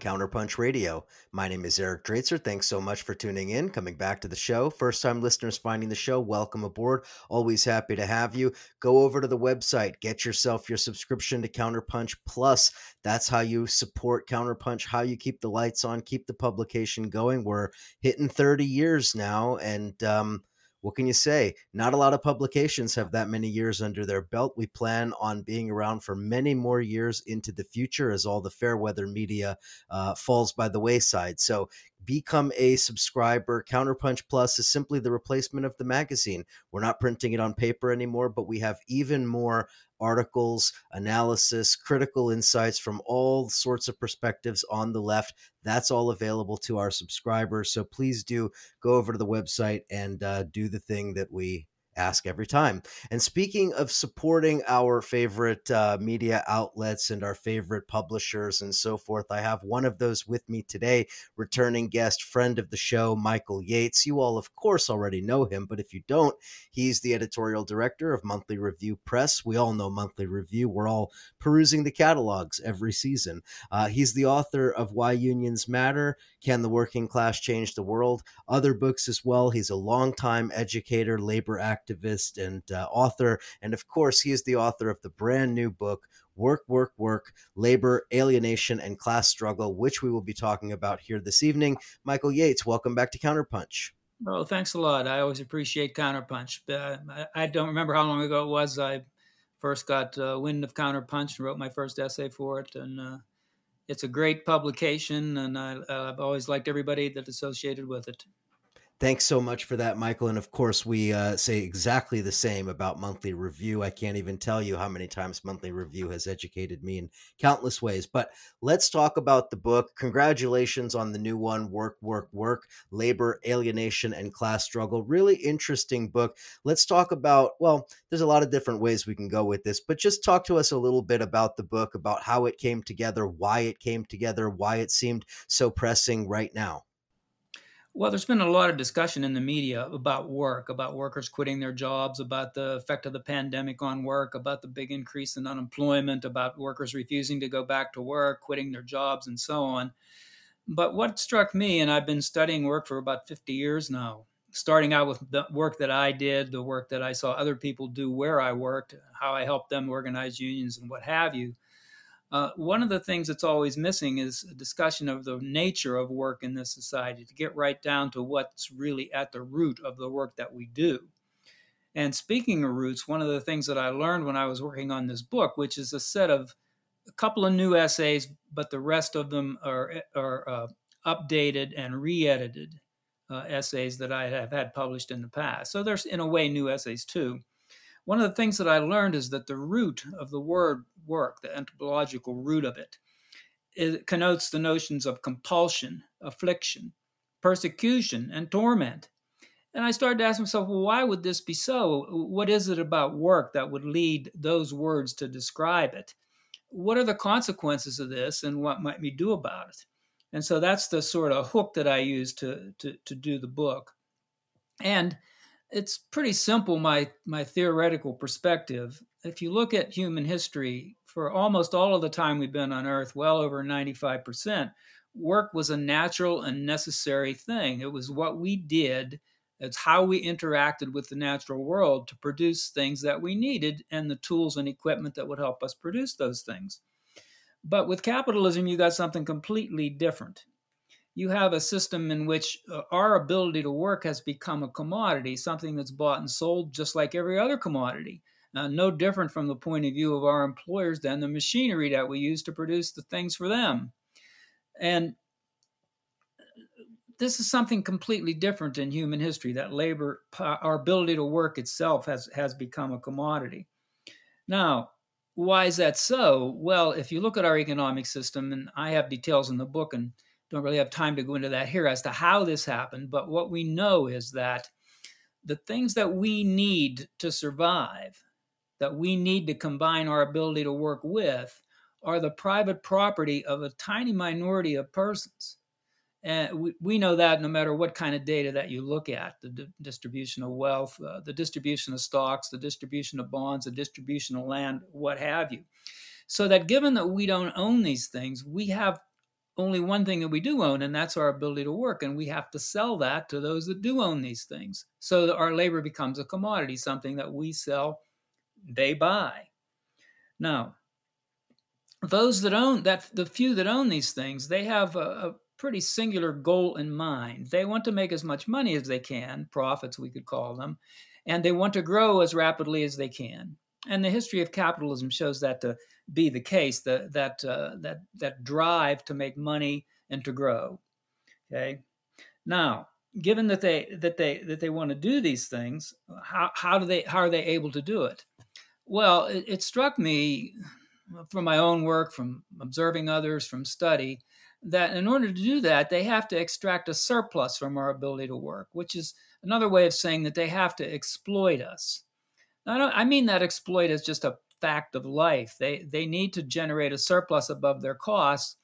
Counterpunch Radio. My name is Eric Draitser. Thanks so much for tuning in, coming back to the show. First time listeners finding the show, welcome aboard. Always happy to have you. Go over to the website, get yourself your subscription to Counterpunch Plus. That's how you support Counterpunch, how you keep the lights on, keep the publication going. We're hitting 30 years now, and um, what can you say? Not a lot of publications have that many years under their belt. We plan on being around for many more years into the future as all the fair weather media uh, falls by the wayside. So become a subscriber. Counterpunch Plus is simply the replacement of the magazine. We're not printing it on paper anymore, but we have even more articles, analysis, critical insights from all sorts of perspectives on the left. That's all available to our subscribers. So please do go over to the website and uh, do the thing that we ask every time. And speaking of supporting our favorite uh, media outlets and our favorite publishers and so forth, I have one of those with me today, returning guest, friend of the show, Michael Yates. You all, of course, already know him, but if you don't, he's the editorial director of Monthly Review Press. We all know Monthly Review. We're all perusing the catalogs every season. Uh, he's the author of Why Unions Matter, Can the Working Class Change the World? Other books as well. He's a longtime educator, labor activist activist and uh, author. And of course, he is the author of the brand new book, Work, Work, Work Labor, Alienation, and Class Struggle, which we will be talking about here this evening. Michael Yates, welcome back to Counterpunch. Oh, thanks a lot. I always appreciate Counterpunch. Uh, I, I, don't remember how long ago it was I first got uh, wind of Counterpunch and wrote my first essay for it. And uh, it's a great publication, and I, have always liked everybody that associated with it. Thanks so much for that, Michael. And of course, we uh, say exactly the same about Monthly Review. I can't even tell you how many times Monthly Review has educated me in countless ways. But let's talk about the book. Congratulations on the new one Work, Work, Work Labor, Alienation, and Class Struggle. Really interesting book. Let's talk about, well, there's a lot of different ways we can go with this, but just talk to us a little bit about the book, about how it came together, why it came together, why it seemed so pressing right now. Well, there's been a lot of discussion in the media about work, about workers quitting their jobs, about the effect of the pandemic on work, about the big increase in unemployment, about workers refusing to go back to work, quitting their jobs, and so on. But what struck me, and I've been studying work for about 50 years now, starting out with the work that I did, the work that I saw other people do where I worked, how I helped them organize unions, and what have you uh, one of the things that's always missing is a discussion of the nature of work in this society to get right down to what's really at the root of the work that we do. And speaking of roots, one of the things that I learned when I was working on this book, which is a set of a couple of new essays, but the rest of them are, are uh, updated and re edited uh, essays that I have had published in the past. So there's, in a way, new essays too. One of the things that I learned is that the root of the word work, the anthropological root of it, it connotes the notions of compulsion, affliction, persecution, and torment. And I started to ask myself, well, why would this be so? What is it about work that would lead those words to describe it? What are the consequences of this, and what might we do about it? And so that's the sort of hook that I use to, to, to do the book. And it's pretty simple my my theoretical perspective. If you look at human history for almost all of the time we've been on earth well over 95% work was a natural and necessary thing. It was what we did. It's how we interacted with the natural world to produce things that we needed and the tools and equipment that would help us produce those things. But with capitalism you got something completely different you have a system in which uh, our ability to work has become a commodity, something that's bought and sold just like every other commodity. Uh, no different from the point of view of our employers than the machinery that we use to produce the things for them. And this is something completely different in human history that labor, our ability to work itself, has, has become a commodity. Now, why is that so? Well, if you look at our economic system, and I have details in the book, and don't really have time to go into that here as to how this happened, but what we know is that the things that we need to survive, that we need to combine our ability to work with, are the private property of a tiny minority of persons. And we, we know that no matter what kind of data that you look at the di- distribution of wealth, uh, the distribution of stocks, the distribution of bonds, the distribution of land, what have you. So that given that we don't own these things, we have only one thing that we do own, and that's our ability to work. And we have to sell that to those that do own these things. So that our labor becomes a commodity, something that we sell, they buy. Now, those that own that the few that own these things, they have a, a pretty singular goal in mind. They want to make as much money as they can, profits we could call them, and they want to grow as rapidly as they can. And the history of capitalism shows that to be the case. That that uh, that that drive to make money and to grow. Okay. Now, given that they that they that they want to do these things, how how do they how are they able to do it? Well, it, it struck me from my own work, from observing others, from study, that in order to do that, they have to extract a surplus from our ability to work, which is another way of saying that they have to exploit us. I, don't, I mean that exploit is just a fact of life. They, they need to generate a surplus above their costs.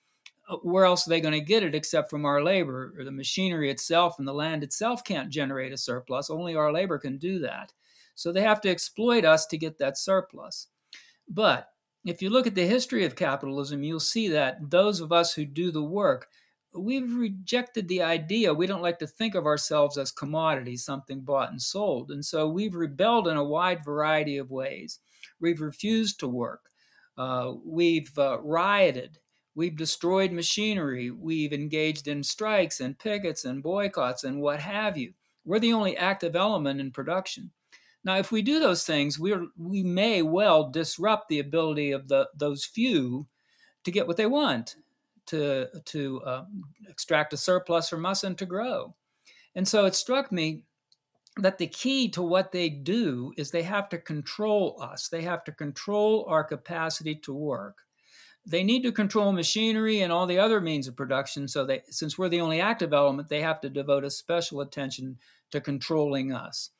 Uh, where else are they going to get it except from our labor? Or the machinery itself and the land itself can't generate a surplus. Only our labor can do that. So they have to exploit us to get that surplus. But if you look at the history of capitalism, you'll see that those of us who do the work, we've rejected the idea. We don't like to think of ourselves as commodities, something bought and sold. And so we've rebelled in a wide variety of ways. We've refused to work. Uh, we've uh, rioted. We've destroyed machinery. We've engaged in strikes and pickets and boycotts and what have you. We're the only active element in production. Now, if we do those things, we we may well disrupt the ability of the those few to get what they want, to to um, extract a surplus from us and to grow. And so it struck me that the key to what they do is they have to control us. They have to control our capacity to work. They need to control machinery and all the other means of production. So they, since we're the only active element, they have to devote a special attention to controlling us.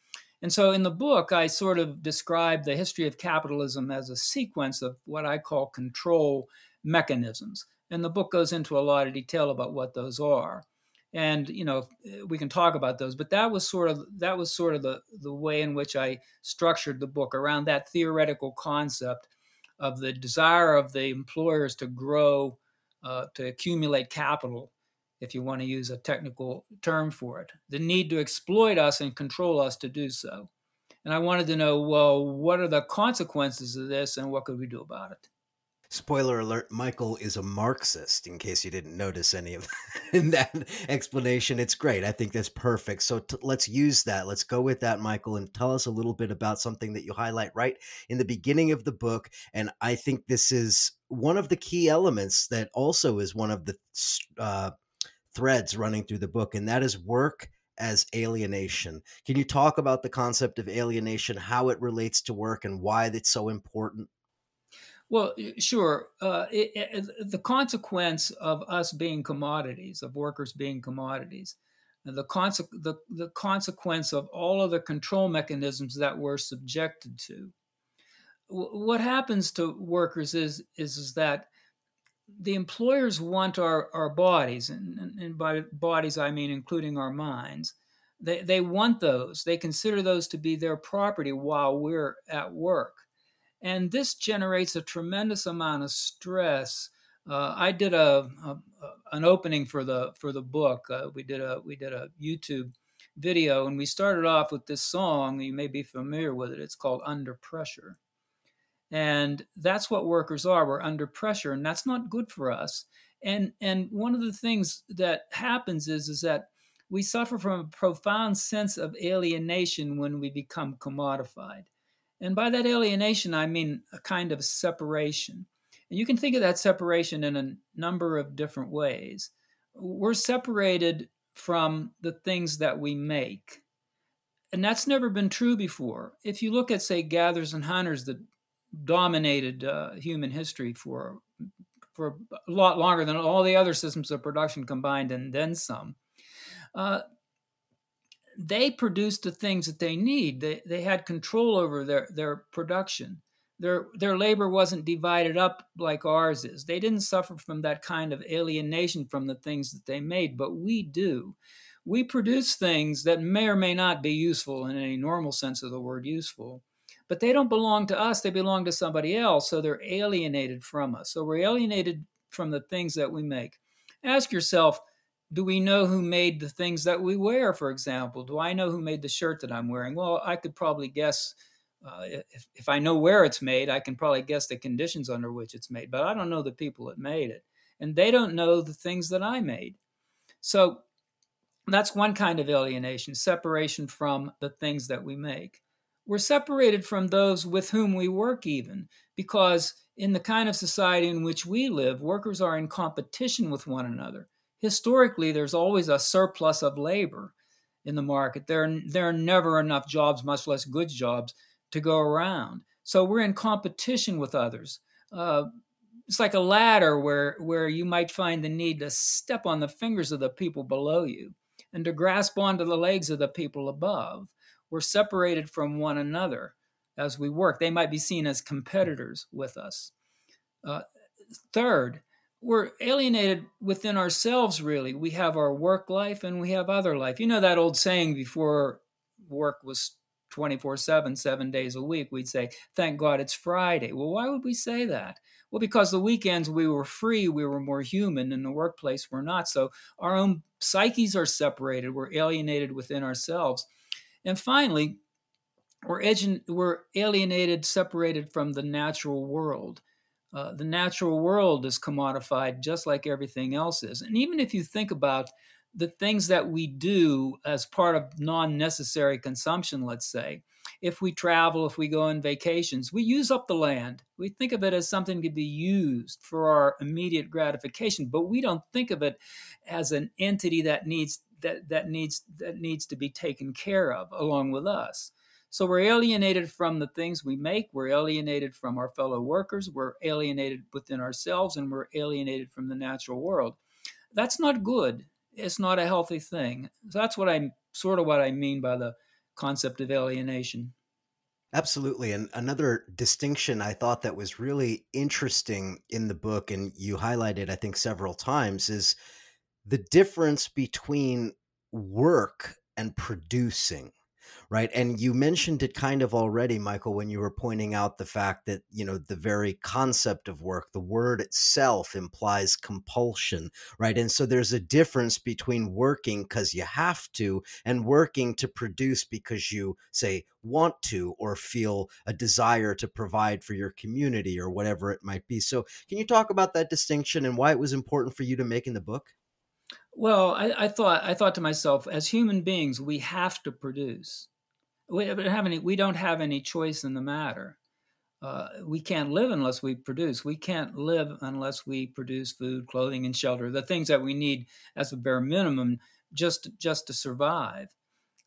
And so in the book, I sort of describe the history of capitalism as a sequence of what I call control mechanisms. And the book goes into a lot of detail about what those are. And you know we can talk about those, but that was sort of that was sort of the the way in which I structured the book around that theoretical concept of the desire of the employers to grow, uh, to accumulate capital, if you want to use a technical term for it, the need to exploit us and control us to do so. And I wanted to know, well, what are the consequences of this and what could we do about it? Spoiler alert, Michael is a Marxist, in case you didn't notice any of in that explanation. It's great. I think that's perfect. So t- let's use that. Let's go with that, Michael, and tell us a little bit about something that you highlight right in the beginning of the book. And I think this is one of the key elements that also is one of the uh, threads running through the book, and that is work as alienation. Can you talk about the concept of alienation, how it relates to work, and why it's so important? Well, sure. Uh, it, it, the consequence of us being commodities, of workers being commodities, the, conse- the, the consequence of all of the control mechanisms that we're subjected to. What happens to workers is, is, is that the employers want our, our bodies, and, and, by bodies I mean including our minds. They, they want those. They consider those to be their property while we're at work. And this generates a tremendous amount of stress. Uh, I did a, a, an opening for the for the book. Uh, we did a we did a YouTube video, and we started off with this song. You may be familiar with it. It's called "Under Pressure." and that's what workers are we're under pressure and that's not good for us and and one of the things that happens is is that we suffer from a profound sense of alienation when we become commodified and by that alienation i mean a kind of separation. And you can think of that separation in a number of different ways. We're separated from the things that we make. And that's never been true before. If you look at say gatherers and hunters that dominated uh, human history for for a lot longer than all the other systems of production combined, and then some. Uh, they produced the things that they need. They, they had control over their, their production. Their, their labor wasn't divided up like ours is. They didn't suffer from that kind of alienation from the things that they made, but we do. We produce things that may or may not be useful in any normal sense of the word useful but they don't belong to us, they belong to somebody else. So they're alienated from us. So we're alienated from the things that we make. Ask yourself, do we know who made the things that we wear, for example? Do I know who made the shirt that I'm wearing? Well, I could probably guess. Uh, if, if I know where it's made, I can probably guess the conditions under which it's made, but I don't know the people that made it. And they don't know the things that I made. So that's one kind of alienation, separation from the things that we make. We're separated from those with whom we work, even because in the kind of society in which we live, workers are in competition with one another. Historically, there's always a surplus of labor in the market. There, there are never enough jobs, much less good jobs, to go around. So we're in competition with others. Uh, it's like a ladder where, where you might find the need to step on the fingers of the people below you and to grasp onto the legs of the people above. We're separated from one another as we work. They might be seen as competitors with us. Uh, third, we're alienated within ourselves, really. We have our work life and we have other life. You know that old saying before work was 24 7, seven days a week, we'd say, Thank God it's Friday. Well, why would we say that? Well, because the weekends we were free, we were more human. In the workplace, we're not. So our own psyches are separated. We're alienated within ourselves. And finally, we're, edu- we're alienated, separated from the natural world. Uh, the natural world is commodified just like everything else is. And even if you think about the things that we do as part of non necessary consumption, let's say, if we travel, if we go on vacations, we use up the land. We think of it as something to be used for our immediate gratification, but we don't think of it as an entity that needs that, that needs that needs to be taken care of along with us. So we're alienated from the things we make, we're alienated from our fellow workers, we're alienated within ourselves, and we're alienated from the natural world. That's not good. It's not a healthy thing. So that's what I'm sort of what I mean by the concept of alienation. Absolutely. And another distinction I thought that was really interesting in the book, and you highlighted, I think, several times, is the difference between work and producing right? And you mentioned it kind of already michael when you were pointing out the fact that you know the very concept of work the word itself implies compulsion right? And so there's a difference between working because you have to and working to produce because you say want to or feel a desire to provide for your community or whatever it might be. So can you talk about that distinction and why it was important for you to make in the book well, I, I, thought I thought to myself, as human beings, we have to produce. We don't have any. We don't have any choice in the matter. Uh, we can't live unless we produce. We can't live unless we produce food, clothing, and shelter. The things that we need as a bare minimum just just to survive.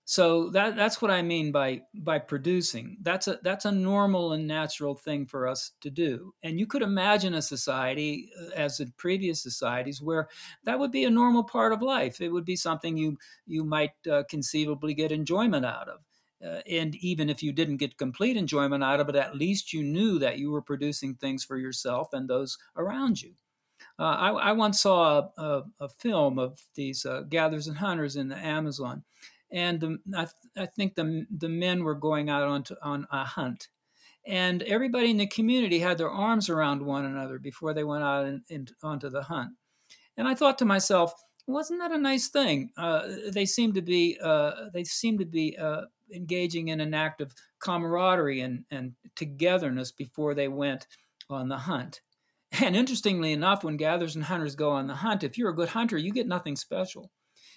So that that's what I mean by by producing. That's a that's a normal and natural thing for us to do. And you could imagine a society uh, as in previous societies where that would be a normal part of life. It would be something you you might uh, conceivably get enjoyment out of. Uh, and even if you didn't get complete enjoyment out of it, at least you knew that you were producing things for yourself and those around you. Uh, I, I, once saw a, a, a film of these uh, gatherers and hunters in the Amazon, and the, I, th- I, think the the men were going out on on a hunt, and everybody in the community had their arms around one another before they went out in, in, onto the hunt. And I thought to myself, wasn't that a nice thing? Uh, they seemed to be uh, they seem to be uh, engaging in an act of camaraderie and, and togetherness before they went on the hunt. And interestingly enough, when gatherers and hunters go on the hunt, if you're a good hunter, you get nothing special.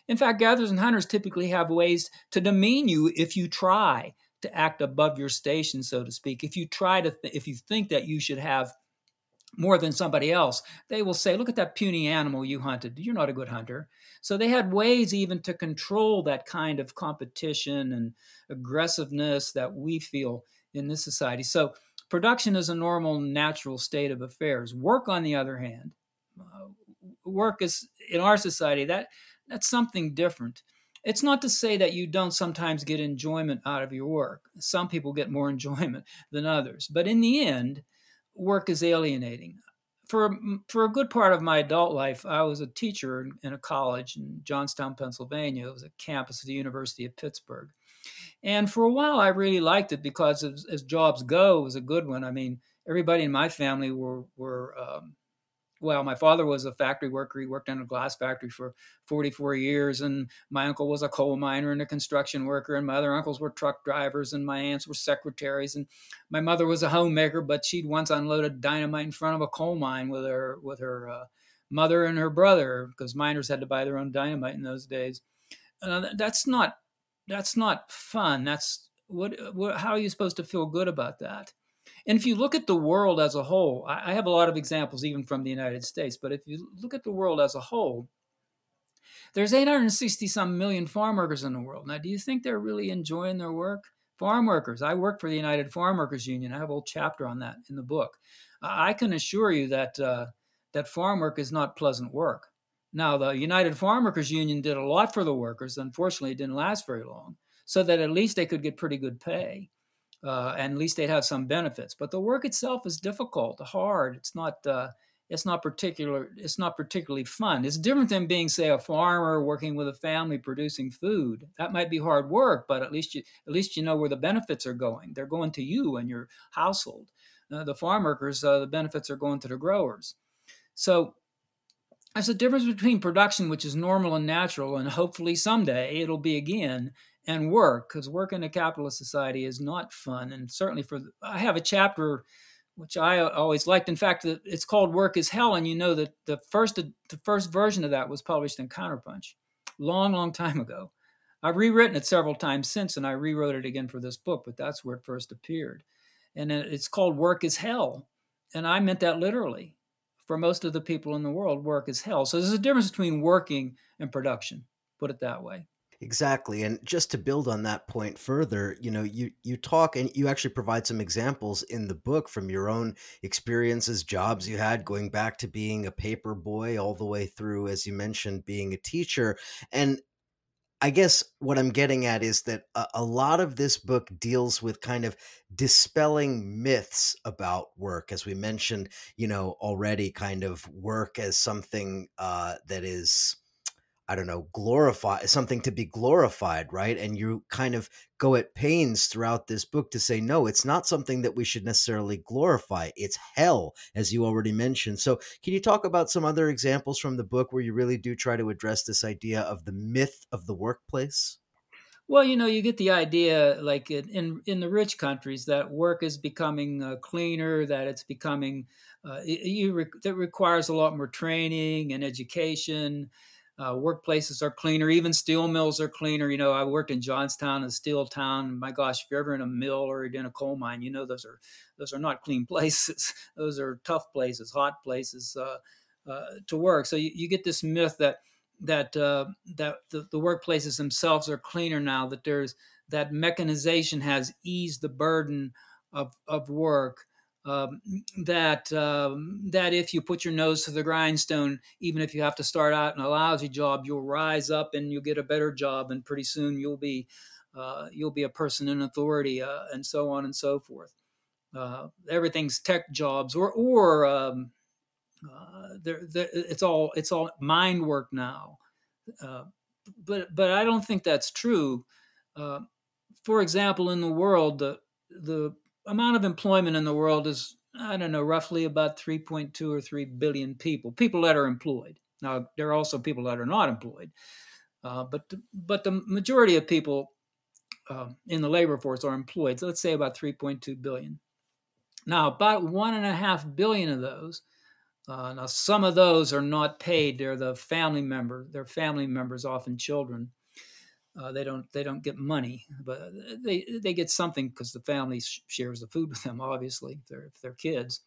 In fact, gatherers and hunters typically have ways to demean you if you try to act above your station, so to speak. If you try to, th- if you think that you should have more than somebody else, they will say, Look at that puny animal you hunted. You're not a good hunter. So they had ways even to control that kind of competition and aggressiveness that we feel in this society. So production is a normal, natural state of affairs. Work, on the other hand, uh, work is in our society that that's something different. It's not to say that you don't sometimes get enjoyment out of your work. Some people get more enjoyment than others. But in the end, work is alienating. For, for a good part of my adult life, I was a teacher in a college in Johnstown, Pennsylvania. It was a campus of the University of Pittsburgh. And for a while, I really liked it because as, as jobs go, it was a good one. I mean, everybody in my family were, were um, well, my father was a factory worker. He worked in a glass factory for 44 years, and my uncle was a coal miner and a construction worker, and my other uncles were truck drivers, and my aunts were secretaries, and my mother was a homemaker, but she'd once unloaded dynamite in front of a coal mine with her with her uh, mother and her brother because miners had to buy their own dynamite in those days. Uh, that's not that's not fun. That's what, what how are you supposed to feel good about that? And if you look at the world as a whole, I have a lot of examples even from the United States, but if you look at the world as a whole, there's 860 some million farm workers in the world. Now, do you think they're really enjoying their work? Farm workers. I work for the United Farm Workers Union. I have a whole chapter on that in the book. I can assure you that uh, that farm work is not pleasant work. Now, the United Farm Workers Union did a lot for the workers. Unfortunately, it didn't last very long, so that at least they could get pretty good pay uh, and at least they'd have some benefits. But the work itself is difficult, hard. It's not. Uh, it's not particular. It's not particularly fun. It's different than being, say, a farmer working with a family producing food. That might be hard work, but at least you at least you know where the benefits are going. They're going to you and your household. Uh, the farm workers, uh, the benefits are going to the growers. So there's a difference between production, which is normal and natural, and hopefully someday it'll be again, and work because work in a capitalist society is not fun and certainly for i have a chapter which i always liked. In fact it's called work is hell and you know that the first the first version of that was published in counterpunch long long time ago. I've rewritten it several times since and i rewrote it again for this book but that's where it first appeared. And it's called work is hell and i meant that literally for most of the people in the world work is hell. So there's a difference between working and production put it that way Exactly. And just to build on that point further, you know, you you talk and you actually provide some examples in the book from your own experiences, jobs you had going back to being a paper boy all the way through as you mentioned being a teacher. And I guess what I'm getting at is that a, a, lot of this book deals with kind of dispelling myths about work, as we mentioned, you know, already kind of work as something uh, that is I don't know, glorify something to be glorified, right? And you kind of go at pains throughout this book to say, no, it's not something that we should necessarily glorify. It's hell, as you already mentioned. So, can you talk about some other examples from the book where you really do try to address this idea of the myth of the workplace? Well, you know, you get the idea, like in in the rich countries, that work is becoming uh, cleaner, that it's becoming uh, you that requires a lot more training and education uh, workplaces are cleaner. Even steel mills are cleaner. You know, I worked in Johnstown, a steel town. My gosh, if you're ever in a mill or in a coal mine, you know those are those are not clean places. those are tough places, hot places uh, uh, to work. So you, you, get this myth that that uh, that the, the workplaces themselves are cleaner now. That there's that mechanization has eased the burden of of work um, that um, that if you put your nose to the grindstone, even if you have to start out in a lousy job, you'll rise up and you'll get a better job, and pretty soon you'll be uh, you'll be a person in authority, uh, and so on and so forth. Uh, everything's tech jobs, or or um, uh, they're, they're, it's all it's all mind work now. Uh, but but I don't think that's true. Uh, for example, in the world, the the amount of employment in the world is I don't know, roughly about 3.2 or 3 billion people, people that are employed. Now, there are also people that are not employed, uh, but the, but the majority of people uh, in the labor force are employed. So let's say about 3.2 billion. Now, about one and a half billion of those. Uh, now, some of those are not paid. They're the family member. They're family members, often children. Uh, they don't they don't get money, but they they get something because the family shares the food with them. Obviously, if they're if they're kids,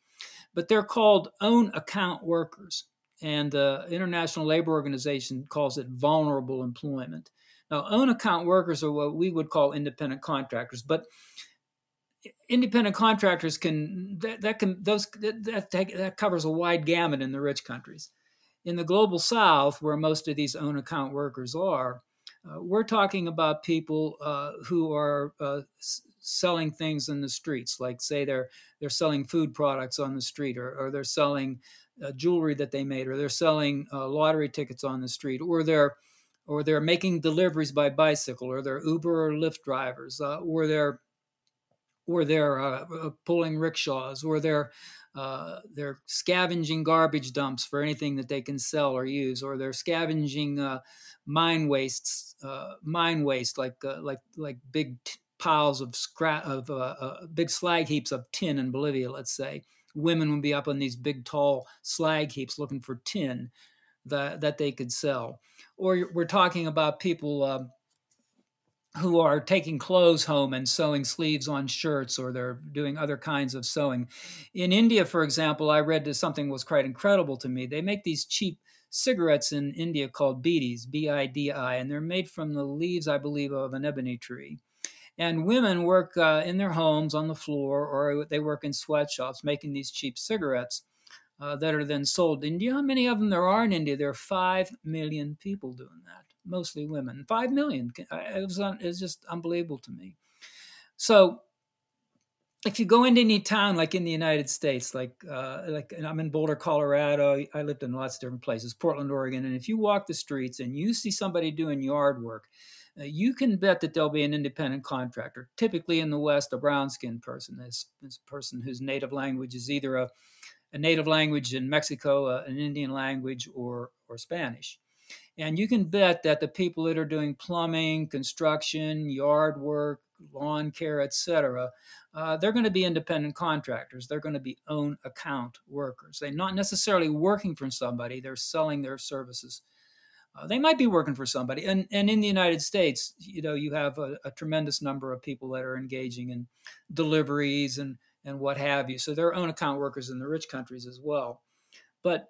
but they're called own account workers, and the International Labor Organization calls it vulnerable employment. Now, own account workers are what we would call independent contractors, but independent contractors can that, that can those that that covers a wide gamut in the rich countries. In the global south, where most of these own account workers are, uh, we're talking about people uh, who are uh, selling things in the streets, like say they're they're selling food products on the street, or, or they're selling uh, jewelry that they made, or they're selling uh, lottery tickets on the street, or they're or they're making deliveries by bicycle, or they're Uber or Lyft drivers, uh, or they're or they're pulling rickshaws, or they're they're scavenging garbage dumps for anything that they can sell or use, or they're scavenging mine wastes, uh, mine waste like uh, like like big t- piles of scrap of uh, big slag heaps of tin in Bolivia, let's say. Women would be up on these big tall slag heaps looking for tin that that they could sell. Or we're talking about people who are taking clothes home and sewing sleeves on shirts or they're doing other kinds of sewing. In India, for example, I read something was quite incredible to me. They make these cheap cigarettes in India called bidis, B I D I, and they're made from the leaves, I believe, of an ebony tree. And women work uh, in their homes on the floor or they work in sweatshops making these cheap cigarettes. Uh, that are then sold. And you know how many of them there are in India? There are five million people doing that mostly women. Five million. It was, it was just unbelievable to me. So if you go into any town like in the United States, like uh, like I'm in Boulder, Colorado. I lived in lots of different places, Portland, Oregon, and if you walk the streets and you see somebody doing yard work, uh, you can bet that there'll be an independent contractor. Typically in the West, a brown skinned person, this, this person whose native language is either a, a native language in Mexico, uh, an Indian language, or or Spanish. And you can bet that the people that are doing plumbing, construction, yard work, lawn care, etc., uh, they're going to be independent contractors. They're going to be own account workers. They're not necessarily working for somebody. They're selling their services. Uh, they might be working for somebody. And, and in the United States, you know, you have a, a tremendous number of people that are engaging in deliveries and, and what have you. So they're own account workers in the rich countries as well. But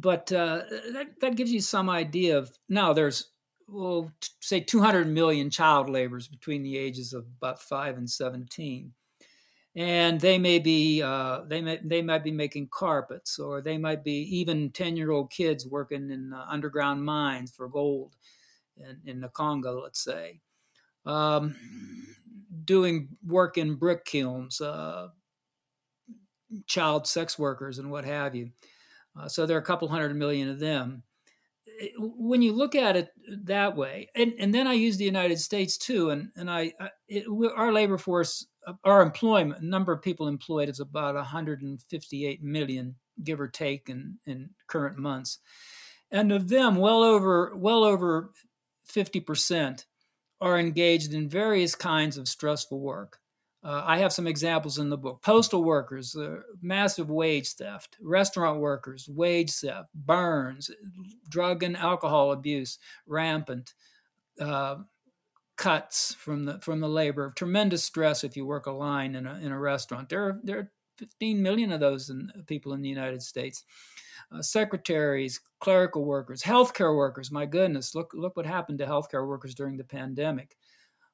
but uh, that, that gives you some idea of now there's well t- say 200 million child laborers between the ages of about 5 and 17 and they may be uh, they may they might be making carpets or they might be even 10 year old kids working in uh, underground mines for gold in, in the congo let's say. Um, doing work in brick kilns uh, child sex workers and what have you. Uh, so there are a couple hundred million of them. When you look at it that way, and, and then I use the United States too, and and I, it, our labor force, our employment number of people employed is about 158 million, give or take, in in current months, and of them, well over well over 50 percent are engaged in various kinds of stressful work. Uh, I have some examples in the book. Postal workers, uh, massive wage theft, restaurant workers, wage theft, burns, drug and alcohol abuse, rampant, uh, cuts from the from the labor, tremendous stress if you work a line in a in a restaurant. There are there are 15 million of those in, people in the United States. Uh, secretaries, clerical workers, healthcare workers. My goodness, look look what happened to healthcare workers during the pandemic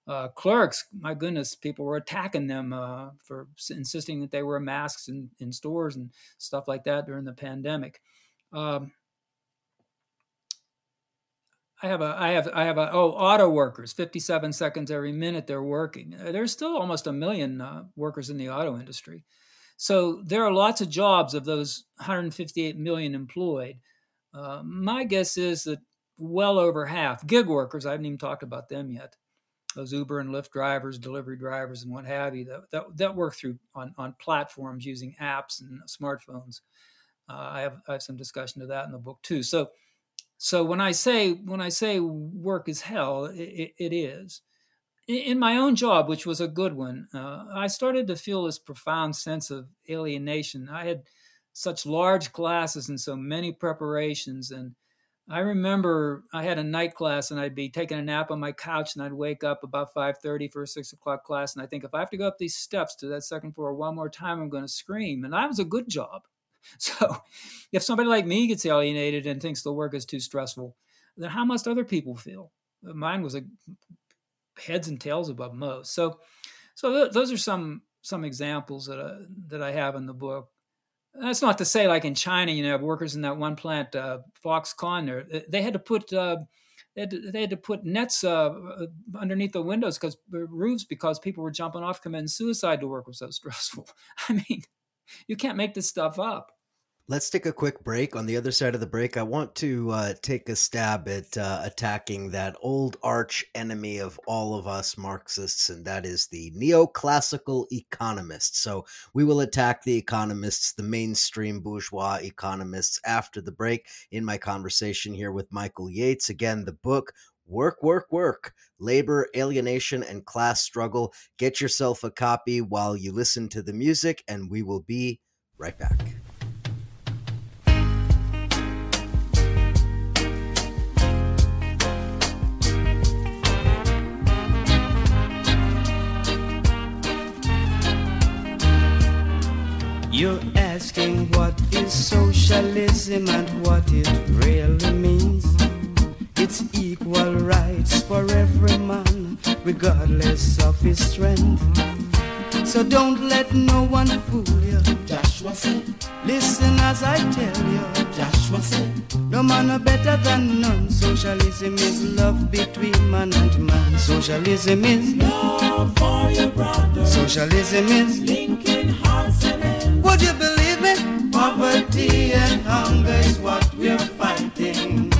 uh, clerks, my goodness, people were attacking them uh, for insisting that they wear masks in, in stores and stuff like that during the pandemic. Um, I have a, I have, I have a, oh, auto workers, 57 seconds every minute they're working. Uh, there's still almost a million uh, workers in the auto industry. So there are lots of jobs of those 158 million employed. Uh, my guess is that well over half, gig workers, I haven't even talked about them yet those Uber and Lyft drivers, delivery drivers, and what have you that that, that work through on, on platforms using apps and smartphones. Uh, I have I have some discussion of that in the book too. So so when I say when I say work is hell, it, it is. In my own job, which was a good one, uh, I started to feel this profound sense of alienation. I had such large classes and so many preparations and I remember I had a night class and I'd be taking a nap on my couch and I'd wake up about 5.30 for a 6 o'clock class and I think if I have to go up these steps to that second floor one more time, I'm going to scream. And that was a good job. So if somebody like me gets alienated and thinks the work is too stressful, then how must other people feel? Mine was a heads and tails above most. So, so th- those are some some examples that uh, that I have in the book. That's not to say, like in China, you know, workers in that one plant, uh, Foxconn, they had to put uh, they, had to, they had to put nets uh, uh underneath the windows because uh, roofs because people were jumping off, committing suicide to work was so stressful. I mean, you can't make this stuff up. Let's take a quick break. On the other side of the break, I want to uh, take a stab at uh, attacking that old arch enemy of all of us Marxists, and that is the neoclassical economists. So we will attack the economists, the mainstream bourgeois economists, after the break in my conversation here with Michael Yates. Again, the book Work, work, work. Labor, alienation, and class struggle. Get yourself a copy while you listen to the music, and we will be right back. And what it really means. It's equal rights for every man, regardless of his strength. So don't let no one fool you. Joshua said, Listen as I tell you. Joshua said, No man are better than none. Socialism is love between man and man. Socialism is love for your brother. Socialism is linking hearts and hands. Would you believe? Poverty and hunger is what we're fighting.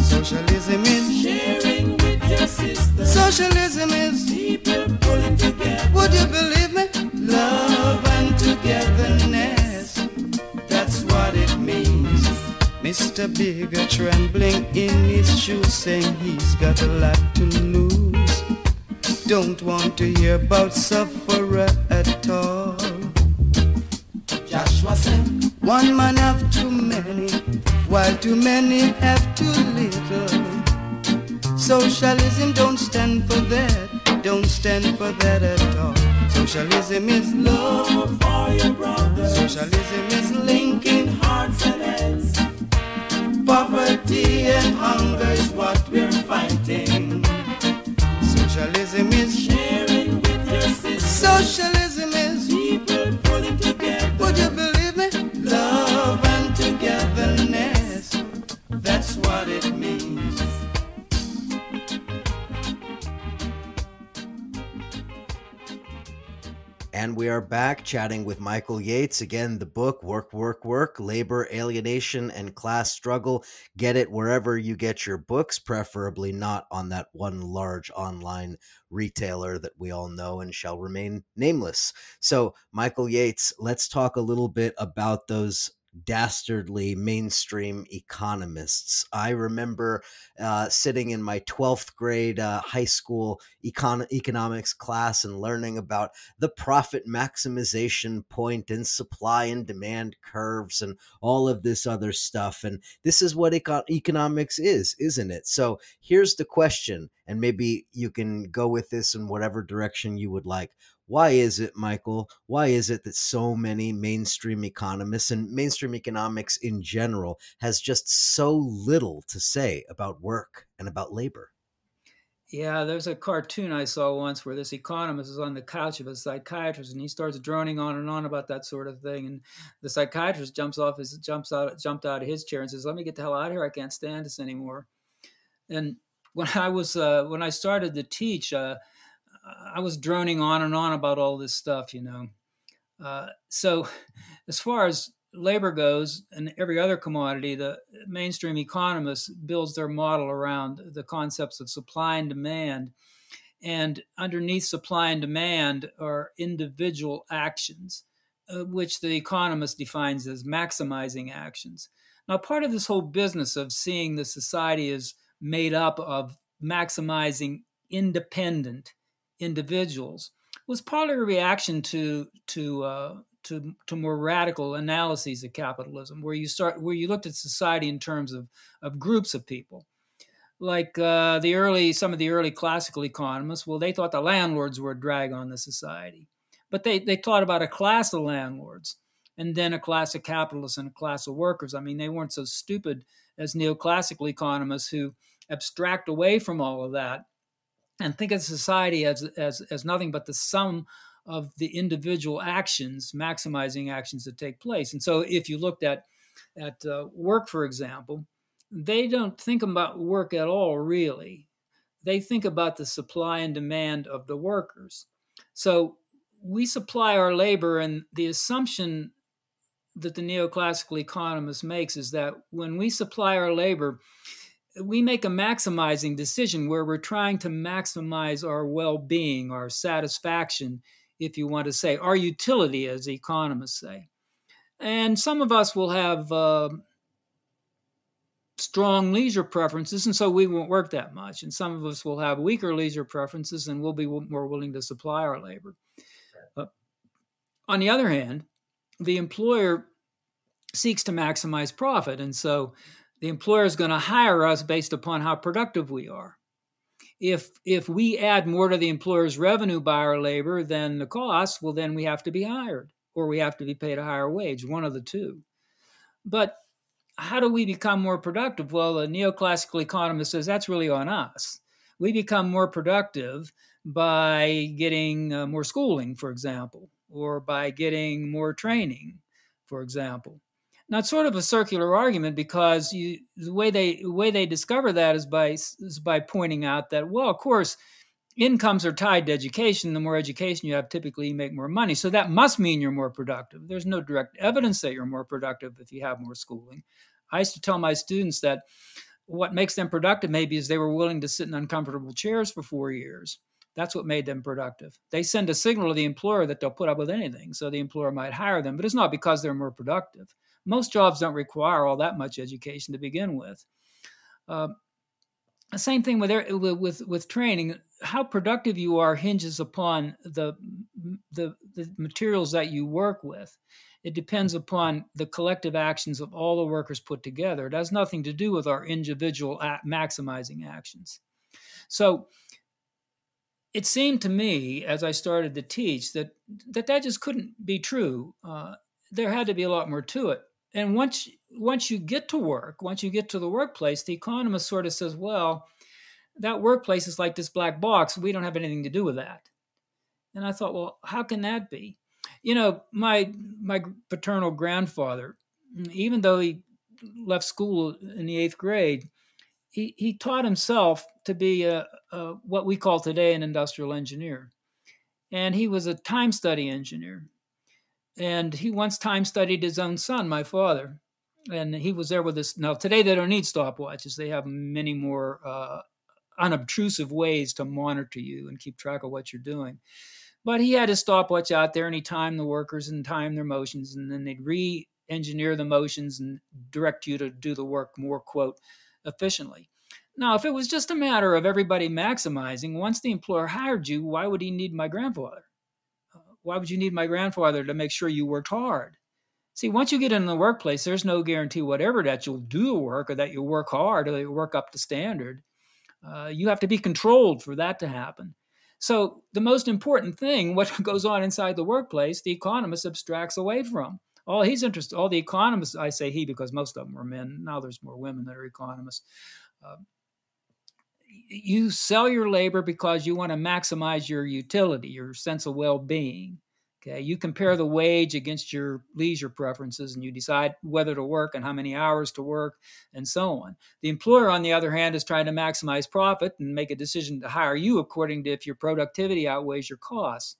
Socialism is sharing with your sister. Socialism is people pulling together. Would you believe me? Love and togetherness. That's what it means. Mr. Bigger trembling in his shoes, saying he's got a lot to lose. Don't want to hear about sufferer at all. One man have too many, while too many have too little. Socialism don't stand for that, don't stand for that at all. Socialism is love for your brother. Socialism is linking hearts and heads. Poverty and hunger is what we're fighting. Socialism is sharing with your sister. Socialism is people pulling And we are back chatting with Michael Yates. Again, the book, Work, Work, Work Labor, Alienation, and Class Struggle. Get it wherever you get your books, preferably not on that one large online retailer that we all know and shall remain nameless. So, Michael Yates, let's talk a little bit about those dastardly mainstream economists. I remember uh, sitting in my 12th grade uh, high school econ- economics class and learning about the profit maximization point and supply and demand curves and all of this other stuff. And this is what eco- economics is, isn't it? So here's the question, and maybe you can go with this in whatever direction you would like why is it, Michael? Why is it that so many mainstream economists and mainstream economics in general has just so little to say about work and about labor? Yeah, there's a cartoon I saw once where this economist is on the couch of a psychiatrist and he starts droning on and on about that sort of thing. And the psychiatrist jumps off his jumps out jumped out of his chair and says, Let me get the hell out of here. I can't stand this anymore. And when I was uh, when I started to teach, uh, I was droning on and on about all this stuff, you know. Uh, so, as far as labor goes, and every other commodity, the mainstream economists builds their model around the concepts of supply and demand. And underneath supply and demand are individual actions, uh, which the economist defines as maximizing actions. Now, part of this whole business of seeing the society is made up of maximizing independent individuals was partly a reaction to to uh, to to more radical analyses of capitalism, where you start where you looked at society in terms of of groups of people, like uh, the early some of the early classical economists. Well, they thought the landlords were a drag on the society, but they they thought about a class of landlords and then a class of capitalists and a class of workers. I mean, they weren't so stupid as neoclassical economists who abstract away from all of that and think of society as, as, as nothing but the sum of the individual actions, maximizing actions that take place. And so if you looked at, at uh, work, for example, they don't think about work at all, really. They think about the supply and demand of the workers. So we supply our labor, and the assumption that the neoclassical economist makes is that when we supply our labor, we make a maximizing decision where we're trying to maximize our well being, our satisfaction, if you want to say, our utility, as economists say. And some of us will have uh, strong leisure preferences, and so we won't work that much. And some of us will have weaker leisure preferences, and we'll be more willing to supply our labor. Uh, on the other hand, the employer seeks to maximize profit, and so the employer is going to hire us based upon how productive we are. If if we add more to the employer's revenue by our labor than the cost, well, then we have to be hired or we have to be paid a higher wage, one of the two. But how do we become more productive? Well, a neoclassical economist says that's really on us. We become more productive by getting uh, more schooling, for example, or by getting more training, for example. Now it's sort of a circular argument because you, the way they the way they discover that is by is by pointing out that well, of course, incomes are tied to education. The more education you have, typically you make more money. So that must mean you're more productive. There's no direct evidence that you're more productive if you have more schooling. I used to tell my students that what makes them productive maybe is they were willing to sit in uncomfortable chairs for four years. That's what made them productive. They send a signal to the employer that they'll put up with anything, so the employer might hire them, but it's not because they're more productive. Most jobs don't require all that much education to begin with. Uh, same thing with, with with training. How productive you are hinges upon the, the the materials that you work with. It depends upon the collective actions of all the workers put together. It has nothing to do with our individual maximizing actions. So it seemed to me, as I started to teach, that that, that just couldn't be true. Uh, there had to be a lot more to it. And once once you get to work, once you get to the workplace, the economist sort of says, "Well, that workplace is like this black box. We don't have anything to do with that." And I thought, "Well, how can that be?" You know, my my paternal grandfather, even though he left school in the eighth grade, he, he taught himself to be a, a, what we call today an industrial engineer. And he was a time study engineer. And he once time studied his own son, my father. And he was there with us. Now, today they don't need stopwatches, they have many more uh, unobtrusive ways to monitor you and keep track of what you're doing. But he had his stopwatch out there and he timed the workers and timed their motions, and then they'd re engineer the motions and direct you to do the work more, quote, efficiently. Now, if it was just a matter of everybody maximizing, once the employer hired you, why would he need my grandfather? Why would you need my grandfather to make sure you worked hard? See, once you get in the workplace, there's no guarantee whatever that you'll do the work or that you'll work hard or that you'll work up to standard. Uh, you have to be controlled for that to happen. So, the most important thing, what goes on inside the workplace, the economist abstracts away from. All he's interested, all the economists, I say he because most of them were men. Now there's more women that are economists. Uh, you sell your labor because you want to maximize your utility, your sense of well being. Okay, you compare the wage against your leisure preferences and you decide whether to work and how many hours to work and so on. The employer, on the other hand, is trying to maximize profit and make a decision to hire you according to if your productivity outweighs your costs.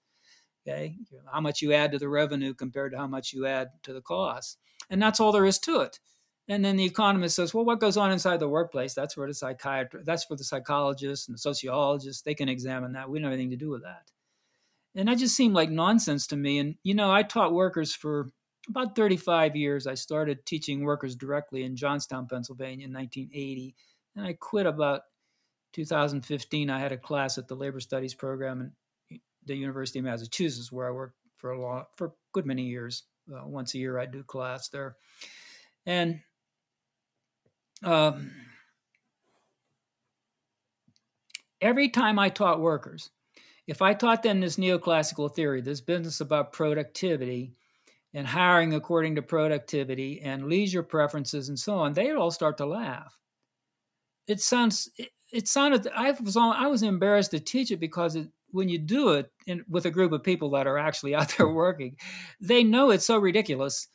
Okay, how much you add to the revenue compared to how much you add to the cost, and that's all there is to it. And then the economist says, well, what goes on inside the workplace? That's for the psychiatrist, that's for the psychologists and the sociologists. They can examine that. We don't have anything to do with that. And that just seemed like nonsense to me. And, you know, I taught workers for about 35 years. I started teaching workers directly in Johnstown, Pennsylvania in 1980. And I quit about 2015. I had a class at the labor studies program in the University of Massachusetts, where I worked for a long, for a good many years. Uh, once a year, I do class there, and um, every time I taught workers, if I taught them this neoclassical theory, this business about productivity and hiring according to productivity and leisure preferences and so on, they'd all start to laugh. It sounds. It, it sounded. I was. I was embarrassed to teach it because it when you do it in, with a group of people that are actually out there working, they know it's so ridiculous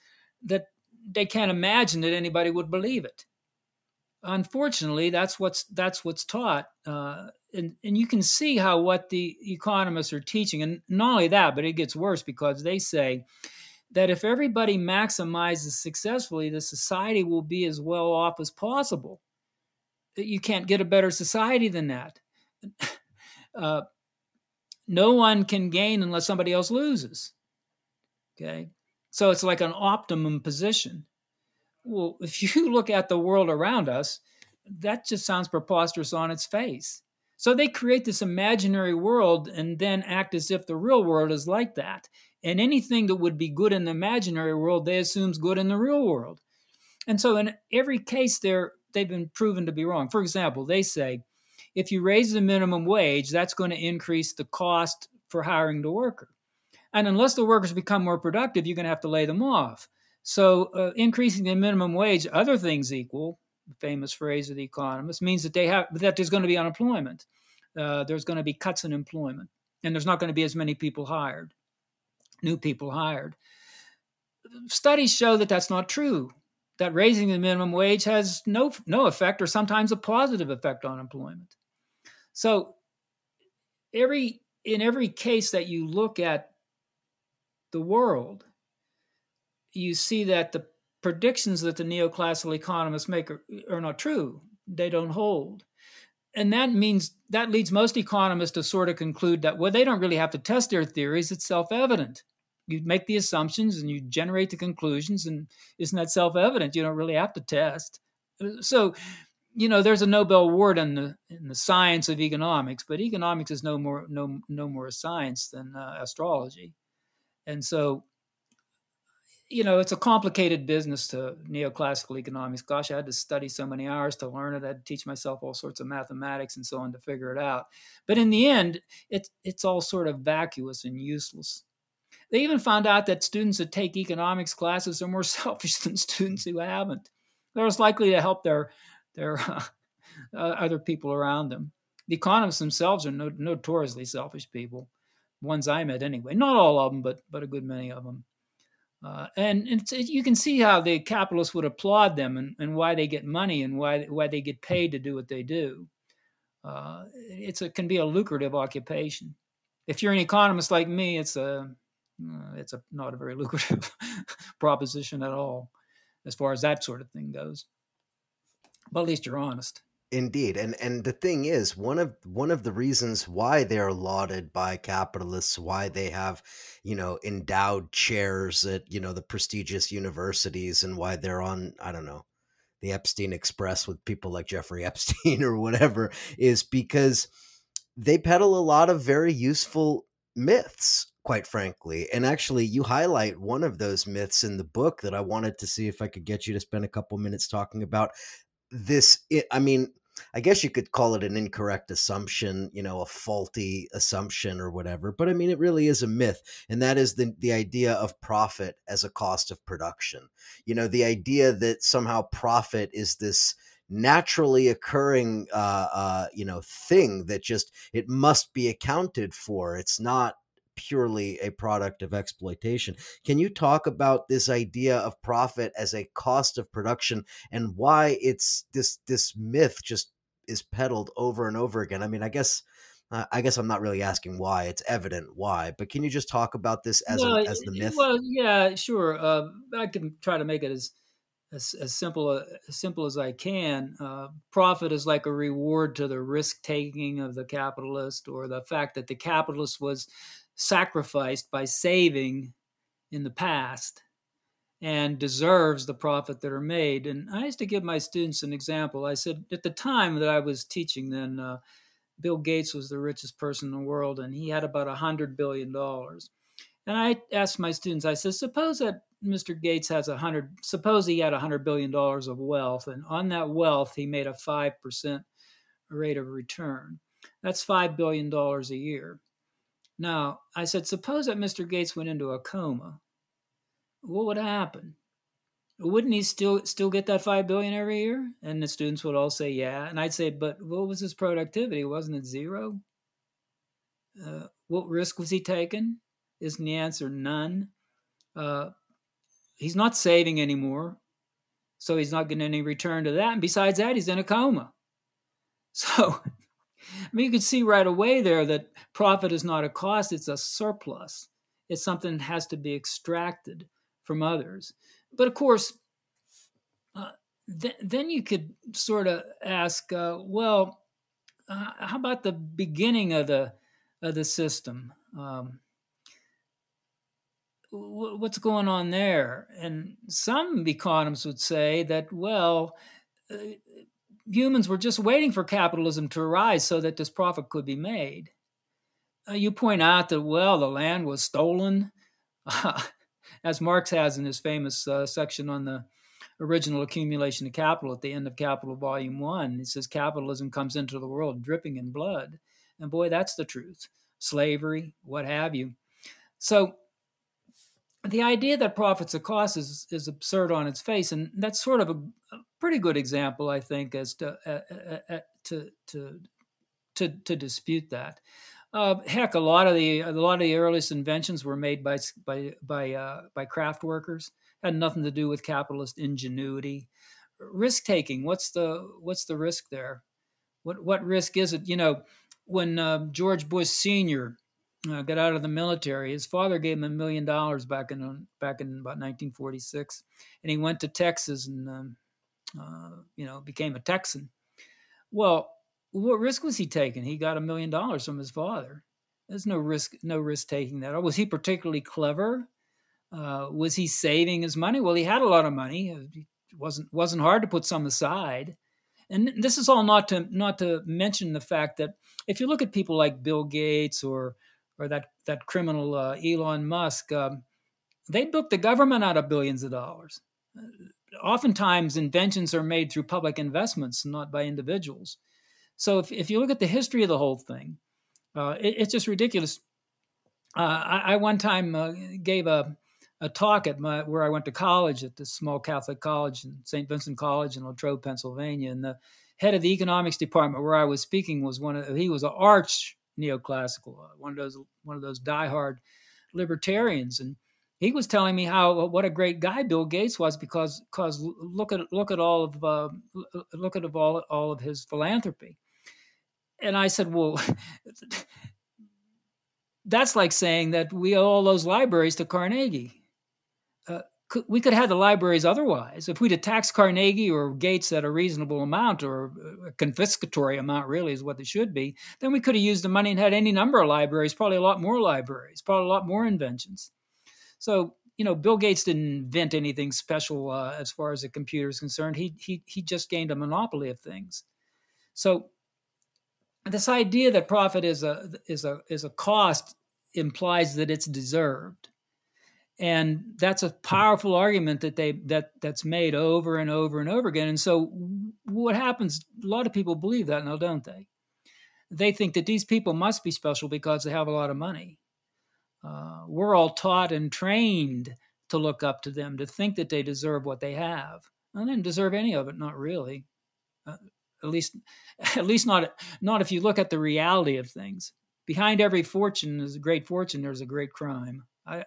that they can't imagine that anybody would believe it. Unfortunately, that's what's that's what's taught, uh, and and you can see how what the economists are teaching, and not only that, but it gets worse because they say that if everybody maximizes successfully, the society will be as well off as possible. You can't get a better society than that. Uh, no one can gain unless somebody else loses. Okay. So it's like an optimum position. Well, if you look at the world around us, that just sounds preposterous on its face. So they create this imaginary world and then act as if the real world is like that. And anything that would be good in the imaginary world, they assume is good in the real world. And so in every case, they're they've been proven to be wrong. For example, they say if you raise the minimum wage, that's going to increase the cost for hiring the worker. And unless the workers become more productive, you're going to have to lay them off. So uh, increasing the minimum wage, other things equal, the famous phrase of the economist, means that they have that there's going to be unemployment. Uh, there's going to be cuts in employment, and there's not going to be as many people hired, new people hired. Studies show that that's not true. That raising the minimum wage has no no effect, or sometimes a positive effect on employment. So, every in every case that you look at the world, you see that the predictions that the neoclassical economists make are, are not true. They don't hold. And that means that leads most economists to sort of conclude that well they don't really have to test their theories. It's self-evident. You make the assumptions and you generate the conclusions and isn't that self-evident? You don't really have to test. So you know there's a nobel award in the in the science of economics but economics is no more no no more a science than uh, astrology. And so you know, it's a complicated business to neoclassical economics. Gosh, I had to study so many hours to learn it. I had to teach myself all sorts of mathematics and so on to figure it out. But in the end, it's it's all sort of vacuous and useless. They even found out that students that take economics classes are more selfish than students who haven't. They're less likely to help their their uh, uh, other people around them. The economists themselves are no, notoriously selfish people, ones I met anyway. Not all of them, but but a good many of them. Uh, and you can see how the capitalists would applaud them and, and, why they get money and why why they get paid to do what they do. Uh, it's can be a lucrative occupation. If you're an economist like me, it's a uh, it's a not a very lucrative proposition at all, as far as that sort of thing goes. But at least you're honest. Indeed, and and the thing is, one of one of the reasons why they're lauded by capitalists, why they have, you know, endowed chairs at you know the prestigious universities, and why they're on I don't know the Epstein Express with people like Jeffrey Epstein or whatever, is because they peddle a lot of very useful myths quite frankly. And actually, you highlight one of those myths in the book that I wanted to see if I could get you to spend a couple minutes talking about. This, I mean, I guess you could call it an incorrect assumption, you know, a faulty assumption or whatever. But I mean, it really is a myth. And that is the, the idea of profit as a cost of production. You know, the idea that somehow profit is this naturally occurring, uh, uh, you know, thing that just, it must be accounted for. It's not purely a product of exploitation. Can you talk about this idea of profit as a cost of production and why it's this this myth just is peddled over and over again? I mean, I guess uh, I guess I'm not really asking why. It's evident why, but can you just talk about this as well, a, as the myth? Well, yeah, sure. Uh, I can try to make it as as, as simple uh, as simple as I can. Uh, profit is like a reward to the risk taking of the capitalist, or the fact that the capitalist was sacrificed by saving in the past and deserves the profit that are made. And I used to give my students an example. I said, at the time that I was teaching, then uh, Bill Gates was the richest person in the world, and he had about a hundred billion dollars. And I asked my students, I said, suppose that Mr. Gates has a hundred, suppose he had a hundred billion dollars of wealth, and on that wealth he made a five percent rate of return. That's five billion dollars a year. Now, I said, suppose that Mr. Gates went into a coma. What would happen? Wouldn't he still still get that five billion every year? And the students would all say, yeah. And I'd say, but what was his productivity? Wasn't it zero? Uh, what risk was he taking? Isn't the answer none? Uh, he's not saving anymore, so he's not getting any return to that. And besides that, he's in a coma. So I mean, you can see right away there that profit is not a cost, it's a surplus. It's something that has to be extracted from others. But of course, uh, th- then you could sort of ask, uh, well, uh, how about the beginning of the of the system? Um, what's going on there? And some economists would say that, well, uh, humans were just waiting for capitalism to arise so that this profit could be made. Uh, you point out that, well, the land was stolen, as Marx has in his famous uh, section on the original accumulation of capital at the end of Capital Volume 1. He says capitalism comes into the world dripping in blood. And boy, that's the truth. Slavery, what have you. So the idea that profits are costs is, is absurd on its face. And that's sort of a, a pretty good example, I think, as to, uh, uh, to, to, to, to dispute that. Uh, heck, a lot of the a lot of the earliest inventions were made by by by uh, by craft workers. Had nothing to do with capitalist ingenuity. Risk taking. What's the what's the risk there? What what risk is it? You know, when uh, George Bush Senior uh, got out of the military, his father gave him a million dollars back in back in about 1946, and he went to Texas and um, uh, you know became a Texan. Well, what risk was he taking? He got a million dollars from his father. There's no risk, no risk taking that. Was he particularly clever? Uh, was he saving his money? Well, he had a lot of money. It wasn't wasn't hard to put some aside. And this is all not to not to mention the fact that if you look at people like Bill Gates or or that that criminal uh, Elon Musk, um, they booked the government out of billions of dollars. Uh, oftentimes, inventions are made through public investments, not by individuals. So if, if you look at the history of the whole thing, uh, it, it's just ridiculous. Uh, I, I, one time uh, gave a, a talk at my where I went to college at this small Catholic college in St. Vincent College in Latrobe, Pennsylvania, and the head of the economics department where I was speaking was one of he was an arch neoclassical, uh, one of those one of those diehard libertarians, and he was telling me how what a great guy Bill Gates was because because look at look at all of uh, look at all all of his philanthropy and I said, well, that's like saying that we owe all those libraries to Carnegie. We could have the libraries otherwise. If we'd have taxed Carnegie or Gates at a reasonable amount or a confiscatory amount, really is what they should be, then we could have used the money and had any number of libraries, probably a lot more libraries, probably a lot more inventions. So, you know, Bill Gates didn't invent anything special uh, as far as the computer is concerned. He, he, he just gained a monopoly of things. So this idea that profit is a is a is a cost implies that it's deserved and that's a powerful argument that they that that's made over and over and over again. And so what happens a lot of people believe that now don't they? They think that these people must be special because they have a lot of money. Uh, we're all taught and trained to look up to them to think that they deserve what they have. And they don't deserve any of it not really. Uh, at least at least not not if you look at the reality of things. Behind every fortune is a great fortune there's a great crime. I,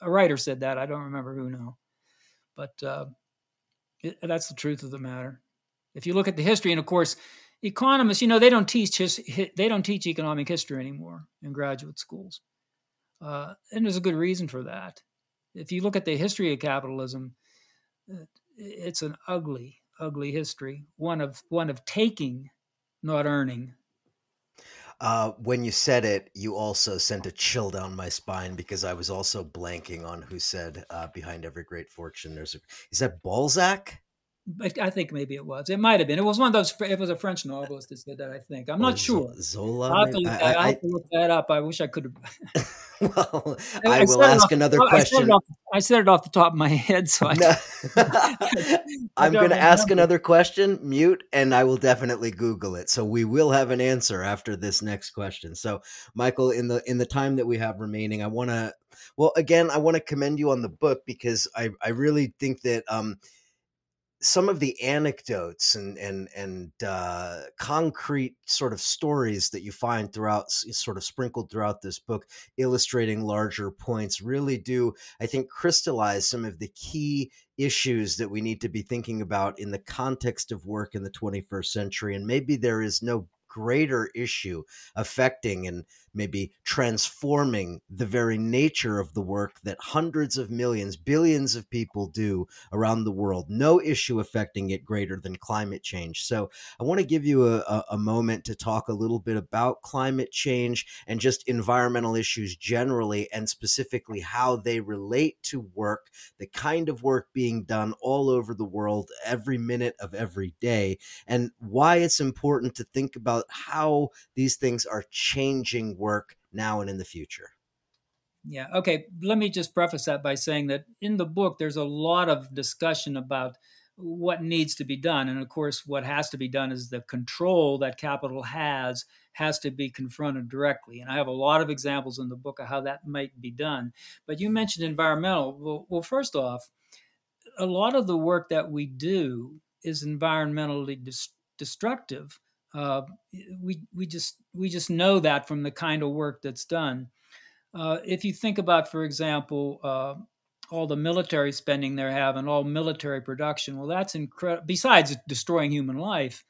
a writer said that i don't remember who now but uh, it, that's the truth of the matter. If you look at the history and of course economists you know they don't teach his, they don't teach economic history anymore in graduate schools. Uh, and there's a good reason for that. If you look at the history of capitalism it's an ugly ugly history, one of one of taking, not earning. Uh, when you said it, you also sent a chill down my spine because I was also blanking on who said uh, "behind every great fortune there's a." Is that Balzac? I think maybe it was. It might have been. It was one of those. It was a French novelist that said that. I think. I'm not or sure. Zola. I'll have, to I, that, I, have to look that up. I wish I could have. well, I, I will ask off, another question. Off, I said it off the top of my head, so no. I'm going to ask another question. Mute, and I will definitely Google it. So we will have an answer after this next question. So, Michael, in the in the time that we have remaining, I want to. Well, again, I want to commend you on the book because I I really think that. um some of the anecdotes and and and uh, concrete sort of stories that you find throughout, sort of sprinkled throughout this book, illustrating larger points, really do I think crystallize some of the key issues that we need to be thinking about in the context of work in the 21st century. And maybe there is no greater issue affecting and maybe transforming the very nature of the work that hundreds of millions, billions of people do around the world. No issue affecting it greater than climate change. So I want to give you a, a moment to talk a little bit about climate change and just environmental issues generally, and specifically how they relate to work, the kind of work being done all over the world every minute of every day, and why it's important to think about how these things are changing work now and in the future. Yeah. Okay. Let me just preface that by saying that in the book, there's a lot of discussion about what needs to be done. And of course, what has to be done is the control that capital has has to be confronted directly. And I have a lot of examples in the book of how that might be done. But you mentioned environmental. Well, well first off, a lot of the work that we do is environmentally dis- destructive. Uh, we we just we just know that from the kind of work that's done. Uh, if you think about, for example, uh, all the military spending they're having, all military production, well, that's incredible. Besides destroying human life,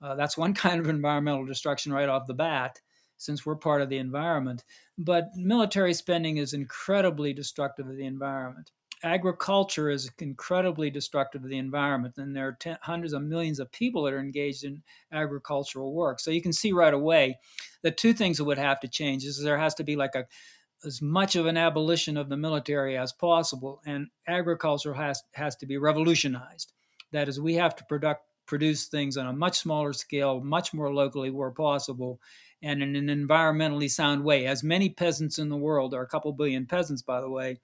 uh, that's one kind of environmental destruction right off the bat, since we're part of the environment. But military spending is incredibly destructive of the environment agriculture is incredibly destructive of the environment, and there are ten, hundreds of millions of people that are engaged in agricultural work. So you can see right away that two things that would have to change is there has to be like a as much of an abolition of the military as possible, and agriculture has has to be revolutionized. That is, we have to product, produce things on a much smaller scale, much more locally where possible, and in an environmentally sound way. As many peasants in the world, there are a couple billion peasants, by the way,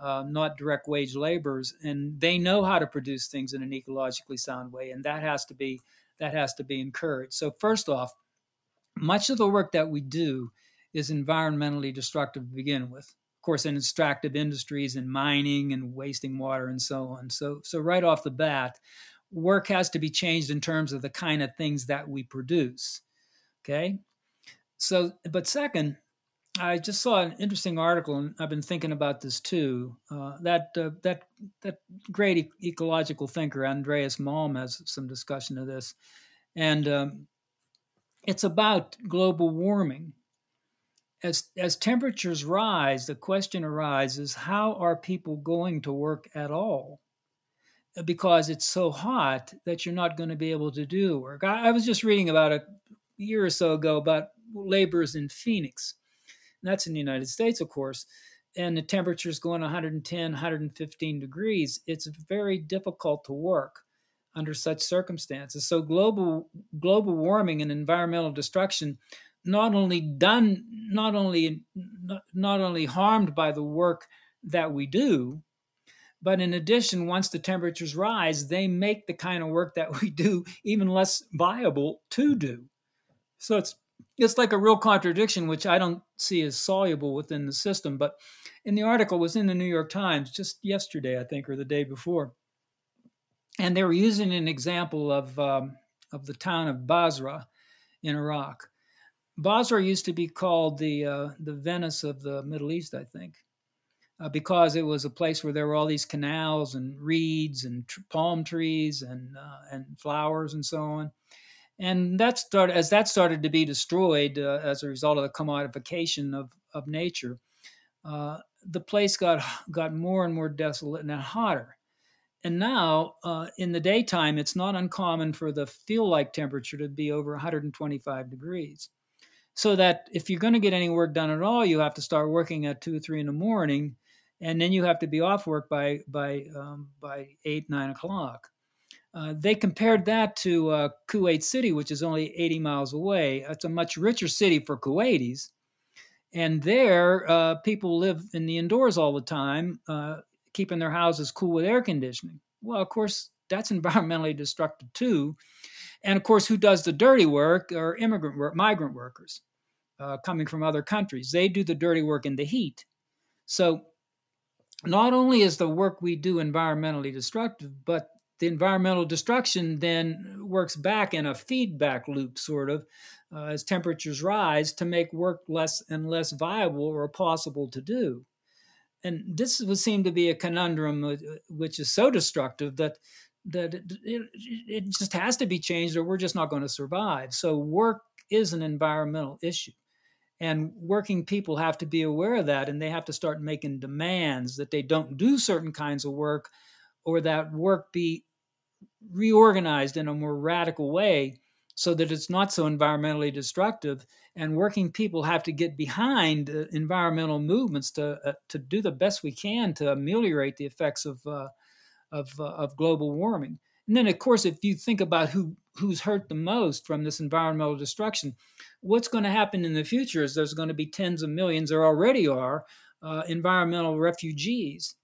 uh, not direct wage laborers, and they know how to produce things in an ecologically sound way, and that has to be that has to be encouraged. So first off, much of the work that we do is environmentally destructive to begin with. Of course, in extractive industries and mining and wasting water and so on. So so right off the bat, work has to be changed in terms of the kind of things that we produce. Okay. So, but second, I just saw an interesting article, and I've been thinking about this too. Uh, that uh, that that great e- ecological thinker Andreas Malm has some discussion of this, and um, it's about global warming. As as temperatures rise, the question arises: How are people going to work at all? Because it's so hot that you're not going to be able to do work. I, I was just reading about a year or so ago about laborers in Phoenix that's in the United States, of course. And the temperature is going 110, 115 degrees. It's very difficult to work under such circumstances. So global global warming and environmental destruction not only done not only not, only harmed by the work that we do, but in addition, once the temperatures rise, they make the kind of work that we do even less viable to do. So it's it's like a real contradiction, which I don't see as soluble within the system. But in the article was in the New York Times just yesterday, I think, or the day before, and they were using an example of um, of the town of Basra in Iraq. Basra used to be called the uh, the Venice of the Middle East, I think, uh, because it was a place where there were all these canals and reeds and tr- palm trees and uh, and flowers and so on and that started as that started to be destroyed uh, as a result of the commodification of of nature. Uh, the place got got more and more desolate and hotter. And now, uh, in the daytime, it's not uncommon for the feel-like temperature to be over 125 degrees. So that if you're going to get any work done at all, you have to start working at two, three in the morning, and then you have to be off work by by um, by eight, nine o'clock. Uh, they compared that to uh, Kuwait City, which is only 80 miles away. It's a much richer city for Kuwaitis. And there, uh, people live in the indoors all the time, uh, keeping their houses cool with air conditioning. Well, of course, that's environmentally destructive too. And of course, who does the dirty work are immigrant work, migrant workers uh, coming from other countries. They do the dirty work in the heat. So, not only is the work we do environmentally destructive, but the environmental destruction then works back in a feedback loop, sort of, uh, as temperatures rise to make work less and less viable or possible to do. And this would seem to be a conundrum uh, which is so destructive that that it, it, it just has to be changed or we're just not going to survive. So work is an environmental issue. And working people have to be aware of that and they have to start making demands that they don't do certain kinds of work or that work be reorganized in a more radical way so that it's not so environmentally destructive. And working people have to get behind uh, environmental movements to uh, to do the best we can to ameliorate the effects of uh, of, uh, of global warming. And then, of course, if you think about who who's hurt the most from this environmental destruction, what's going to happen in the future is there's going to be tens of millions, there already are, uh, environmental refugees.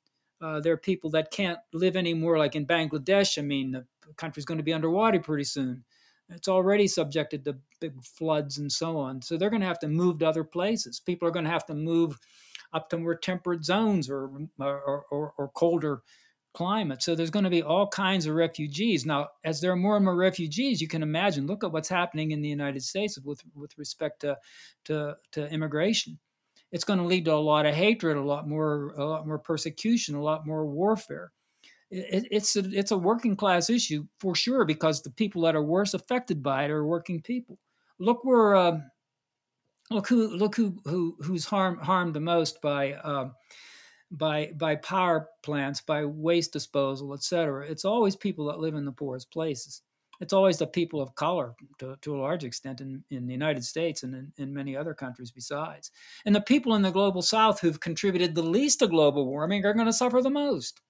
Uh, there are people that can't live anymore, like in Bangladesh. I mean, the country's going to be underwater pretty soon. It's already subjected to big floods and so on. So they're going to have to move to other places. People are going to have to move up to more temperate zones or or, or, or colder climate. So there's going to be all kinds of refugees. Now, as there are more and more refugees, you can imagine. Look at what's happening in the United States with with respect to to, to immigration. It's going to lead to a lot of hatred, a lot more a lot more persecution, a lot more warfare it, it's a, it's a working class issue for sure because the people that are worst affected by it are working people. Look where uh, look who look who, who who's harmed harmed the most by uh, by by power plants, by waste disposal, etc. It's always people that live in the poorest places. It's always the people of color to, to a large extent in, in the United States and in, in many other countries besides. And the people in the global south who've contributed the least to global warming are going to suffer the most.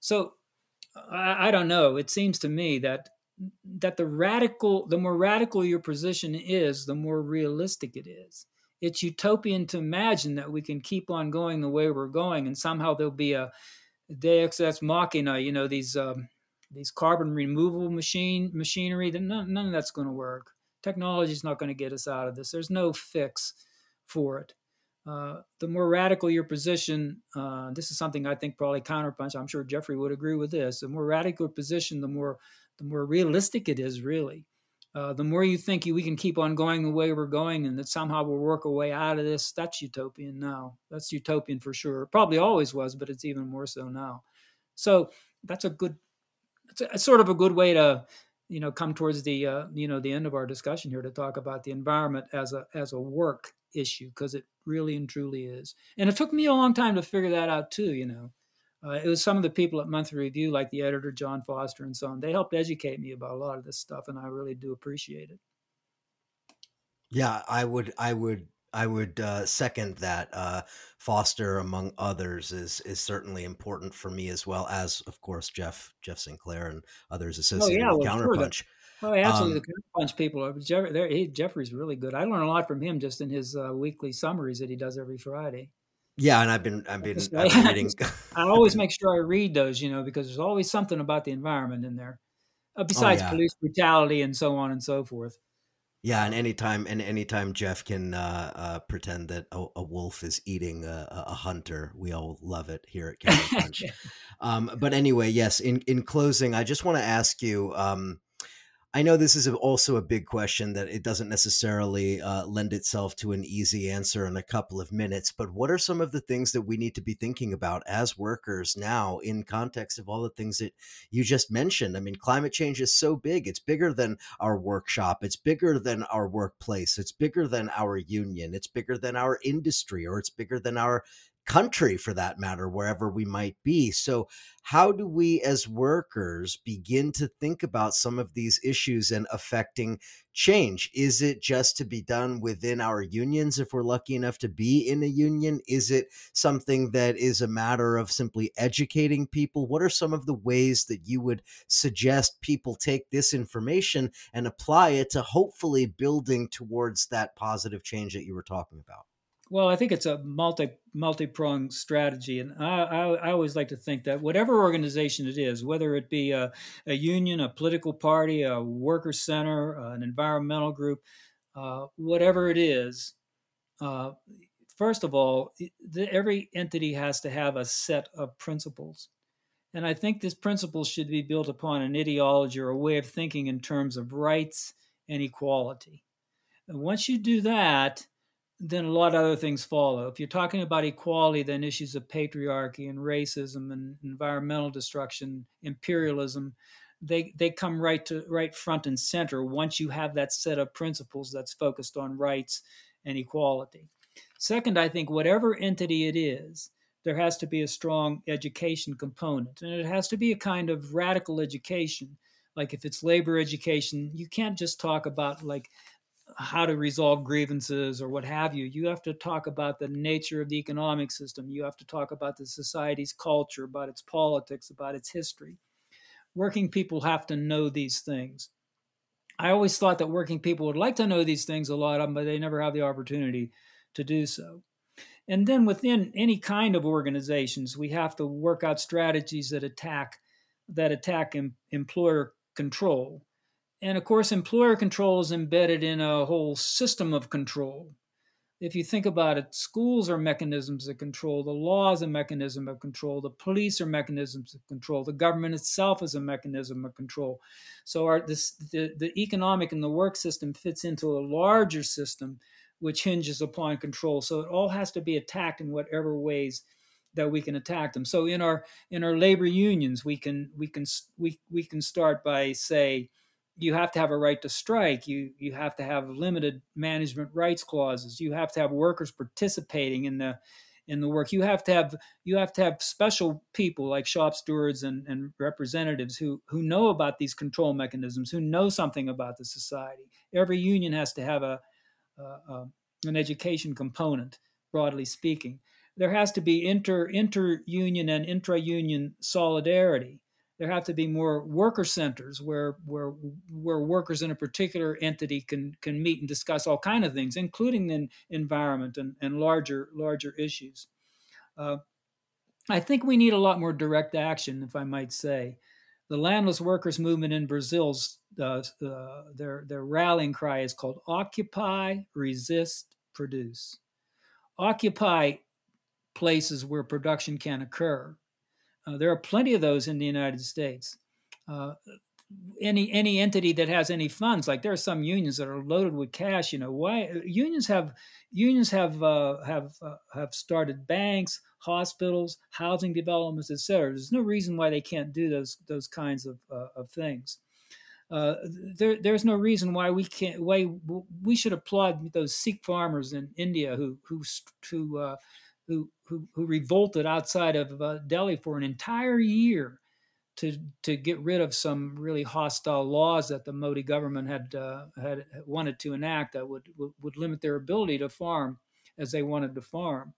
So I, I don't know. It seems to me that that the radical, the more radical your position is, the more realistic it is. It's utopian to imagine that we can keep on going the way we're going, and somehow there'll be a Deus ex machina. You know these um, these carbon removal machine machinery. That none, none of that's going to work. Technology is not going to get us out of this. There's no fix for it. Uh, the more radical your position, uh, this is something I think probably counterpunch. I'm sure Jeffrey would agree with this. The more radical position, the more the more realistic it is. Really, uh, the more you think you, we can keep on going the way we're going, and that somehow we'll work a way out of this. That's utopian now. That's utopian for sure. Probably always was, but it's even more so now. So that's a good. It's, a, it's sort of a good way to you know come towards the uh, you know the end of our discussion here to talk about the environment as a as a work issue because it really and truly is. And it took me a long time to figure that out too. You know, uh, it was some of the people at Monthly Review, like the editor John Foster and so on. They helped educate me about a lot of this stuff, and I really do appreciate it. Yeah, I would, I would, I would uh, second that. Uh, Foster, among others, is is certainly important for me as well as, of course, Jeff Jeff St. Clair and others associated oh, yeah, with well, Counterpunch. Sure Oh, absolutely. Um, the punch people are Jeff, he, Jeffrey's really good. I learn a lot from him just in his uh, weekly summaries that he does every Friday. Yeah, and I've been I've been, I've been reading. I always make sure I read those, you know, because there's always something about the environment in there, uh, oh, besides oh, yeah. police brutality and so on and so forth. Yeah, and anytime and anytime Jeff can uh, uh, pretend that a, a, wolf is eating a, a, hunter, we all love it here at Counterpunch. um, but anyway, yes. In in closing, I just want to ask you. Um, I know this is also a big question that it doesn't necessarily uh, lend itself to an easy answer in a couple of minutes, but what are some of the things that we need to be thinking about as workers now in context of all the things that you just mentioned? I mean, climate change is so big. It's bigger than our workshop, it's bigger than our workplace, it's bigger than our union, it's bigger than our industry, or it's bigger than our country for that matter, wherever we might be. So, how do we as workers begin to think about some of these issues and affecting change? Is it just to be done within our unions if we're lucky enough to be in a union? Is it something that is a matter of simply educating people? What are some of the ways that you would suggest people take this information and apply it to hopefully building towards that positive change that you were talking about? Well, I think it's a multi multi pronged strategy, and I, I, I, always like to think that whatever organization it is, whether it be a, a union, a political party, a worker center, uh, an environmental group, uh, whatever it is, uh, first of all, the, every entity has to have a set of principles, and I think this principles should be built upon an ideology or a way of thinking in terms of rights and equality. And once you do that then a lot of other things follow. If you're talking about equality, then issues of patriarchy and racism and environmental destruction, imperialism, they they come right to right front and center once you have that set of principles that's focused on rights and equality. Second, I think whatever entity it is, there has to be a strong education component, and it has to be a kind of radical education. Like if it's labor education, you can't just talk about like how to resolve grievances or what have you. You have to talk about the nature of the economic system. You have to talk about the society's culture, about its politics, about its history. Working people have to know these things. I always thought that working people would like to know these things a lot, um, but they never have the opportunity to do so. And then within any kind of organizations, we have to work out strategies that attack that attack em- employer control and of course, employer control is embedded in a whole system of control. If you think about it, schools are mechanisms of control, the law is a mechanism of control, the police are mechanisms of control, the government itself is a mechanism of control. So our, this, the, the economic and the work system fits into a larger system which hinges upon control. So it all has to be attacked in whatever ways that we can attack them. So in our in our labor unions, we can we can we, we can start by say you have to have a right to strike. You you have to have limited management rights clauses. You have to have workers participating in the in the work. You have to have you have to have special people like shop stewards and, and representatives who who know about these control mechanisms who know something about the society. Every union has to have a, a, a an education component broadly speaking. There has to be inter inter union and intra union solidarity there have to be more worker centers where where where workers in a particular entity can can meet and discuss all kind of things, including the environment and, and larger larger issues. Uh, I think we need a lot more direct action, if I might say. The landless workers movement in Brazil's uh, uh, their their rallying cry is called "Occupy, Resist, Produce." Occupy places where production can occur uh, there are plenty of those in the United States. Uh, any any entity that has any funds, like there are some unions that are loaded with cash. You know why unions have unions have uh, have uh, have started banks, hospitals, housing developments, etc. There's no reason why they can't do those those kinds of uh, of things. Uh, there, there's no reason why we can't. Why we should applaud those Sikh farmers in India who who who uh, who, who, who revolted outside of uh, Delhi for an entire year to to get rid of some really hostile laws that the Modi government had uh, had wanted to enact that would, would, limit their ability to farm as they wanted to farm.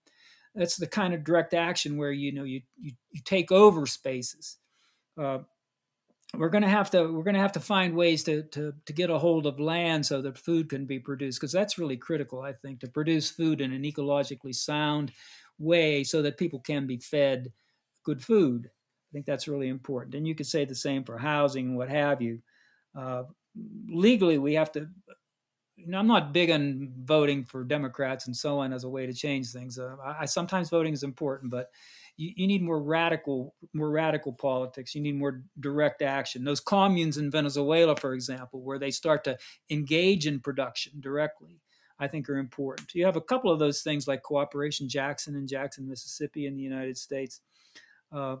That's the kind of direct action where you know you you, you take over spaces. Uh, we're going to have to we're going to have to find ways to, to to get a hold of land so that food can be produced because that's really critical i think to produce food in an ecologically sound way so that people can be fed good food. I think that's really important. And you could say the same for housing and what have you. Uh, legally, we have to. You know, I'm not big on voting for Democrats and so on as a way to change things. Uh, I, I, sometimes voting is important, but you, you, need more radical, more radical politics. You need more direct action. Those communes in Venezuela, for example, where they start to engage in production directly, I think are important. You have a couple of those things like Cooperation Jackson and Jackson, Mississippi in the United States. Uh,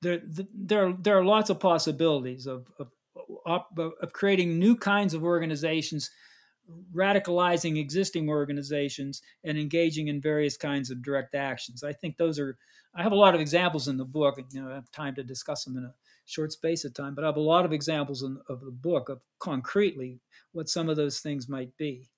there, there, there are lots of possibilities of, of, of creating new kinds of organizations, radicalizing existing organizations, and engaging in various kinds of direct actions. I think those are. I have a lot of examples in the book. You know, I have time to discuss them in a short space of time, but I have a lot of examples in, of the book of concretely what some of those things might be.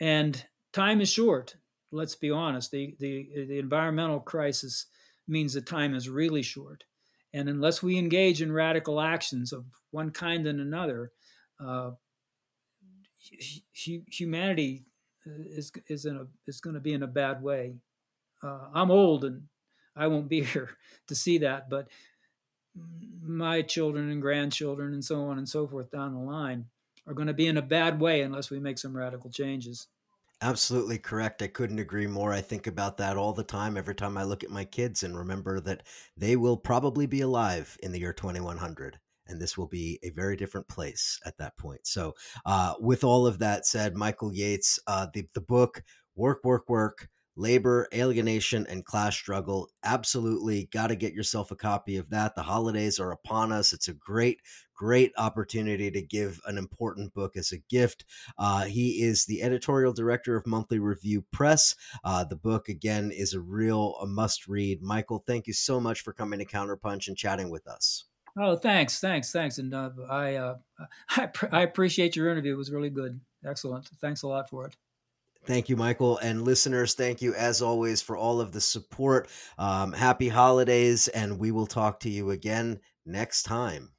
And time is short. Let's be honest. The, the, the environmental crisis means that time is really short. And unless we engage in radical actions of one kind and another, uh, humanity is is in a is going to be in a bad way. Uh, I'm old and I won't be here to see that, but my children and grandchildren and so on and so forth down the line are going to be in a bad way unless we make some radical changes. Absolutely correct. I couldn't agree more. I think about that all the time every time I look at my kids and remember that they will probably be alive in the year 2100 and this will be a very different place at that point. So, uh, with all of that said, Michael Yates, uh, the the book "Work, Work, Work." labor, alienation, and class struggle. Absolutely got to get yourself a copy of that. The holidays are upon us. It's a great, great opportunity to give an important book as a gift. Uh, he is the editorial director of Monthly Review Press. Uh, the book, again, is a real a must read. Michael, thank you so much for coming to Counterpunch and chatting with us. Oh, thanks, thanks, thanks, and uh, I, uh, I, I appreciate your interview. It was really good, excellent. Thanks a lot for it. Thank you, Michael. And listeners, thank you as always for all of the support. Um, happy holidays, and we will talk to you again next time.